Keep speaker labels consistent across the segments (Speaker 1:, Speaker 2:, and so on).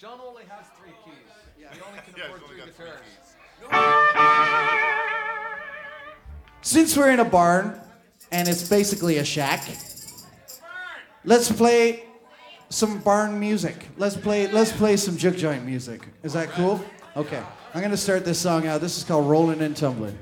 Speaker 1: John only has three keys. He only can
Speaker 2: Yeah,
Speaker 1: afford
Speaker 2: only
Speaker 1: three guitars.
Speaker 3: Since we're in a barn and it's basically a shack, let's play some barn music. Let's play let's play some juke joint music. Is that cool? Okay. I'm gonna start this song out. This is called Rolling and Tumbling.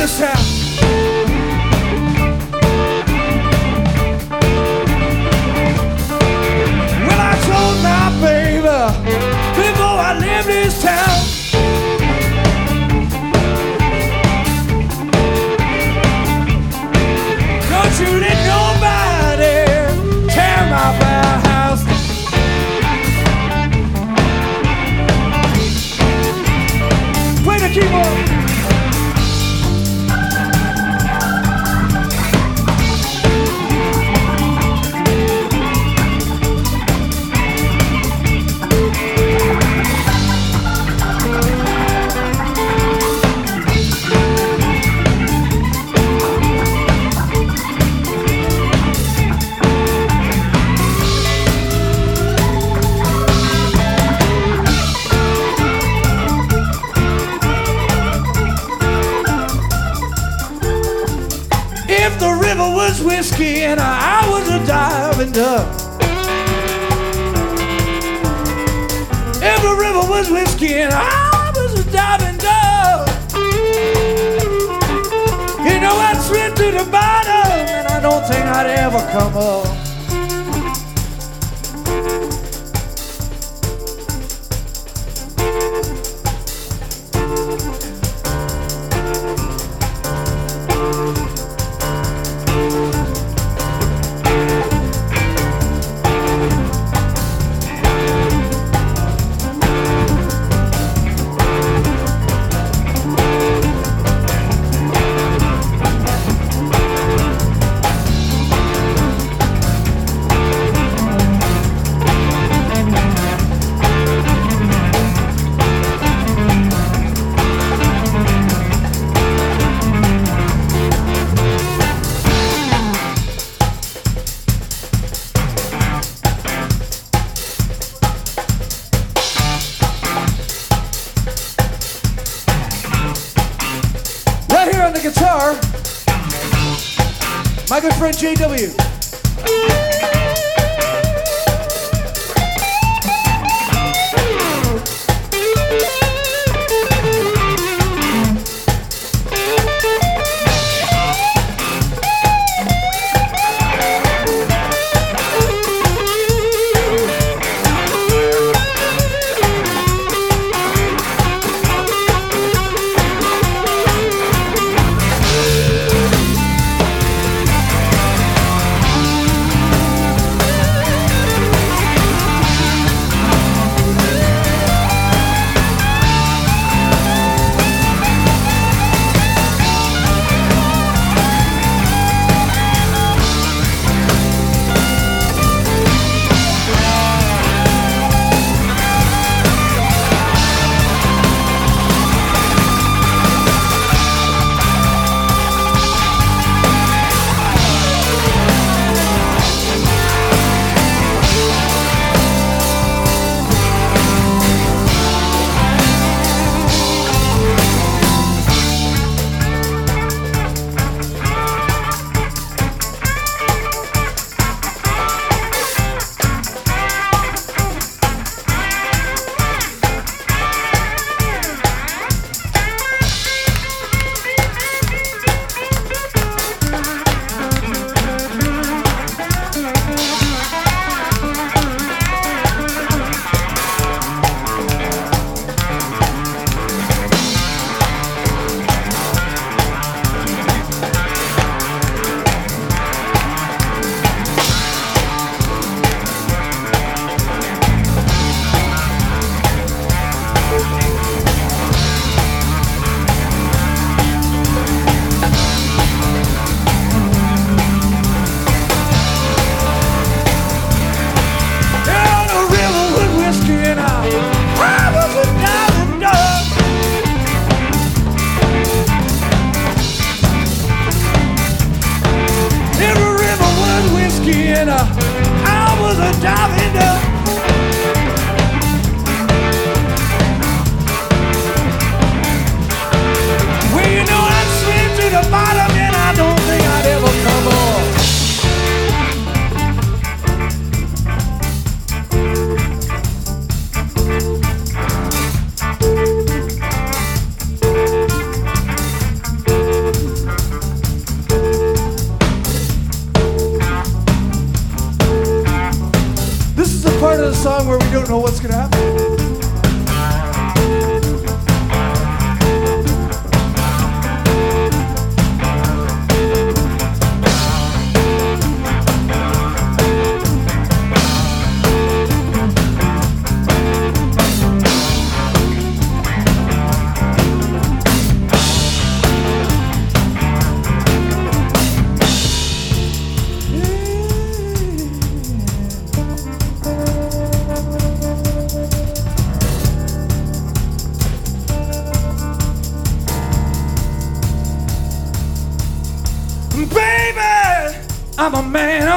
Speaker 3: This town. Whiskey and I was a diving duck. The river was whiskey and I was a diving duck. You know I'd slip to the bottom and I don't think I'd ever come up. JW.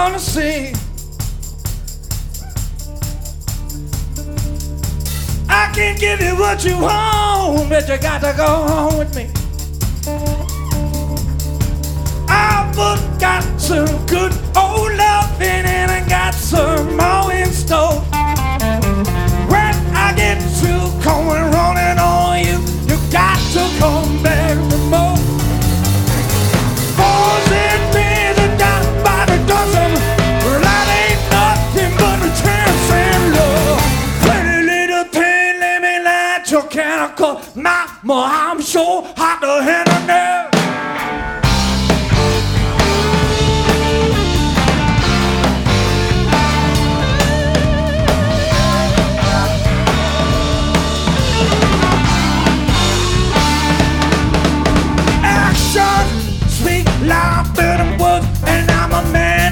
Speaker 3: A man on. I can't give you what you want, but you got to go home with me. I've got some good old canicle. Mama, I'm so hot to handle now. action. Speak loud, better words, and I'm a man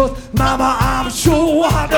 Speaker 3: cause mama, I'm sure hotter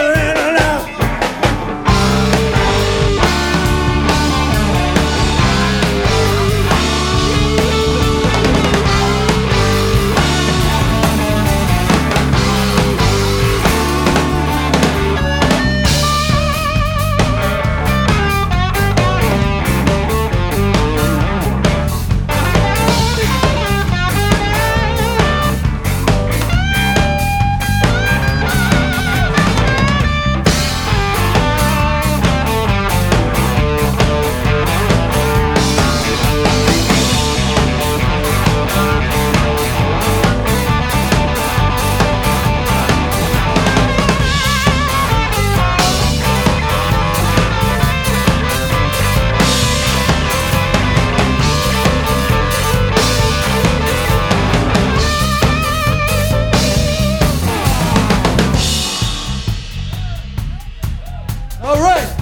Speaker 3: right.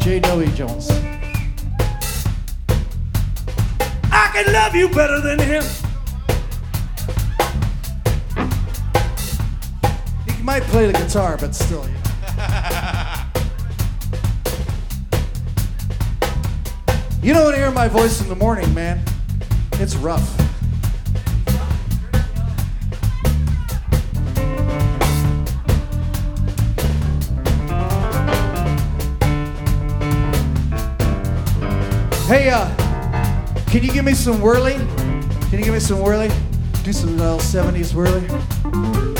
Speaker 3: JW Jones. I can love you better than him. He might play the guitar, but still. yeah. You don't hear my voice in the morning, man. It's rough. Hey, uh, can you give me some whirly? Can you give me some whirly? Do some little 70s whirly.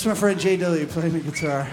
Speaker 3: That's my friend JW playing the guitar.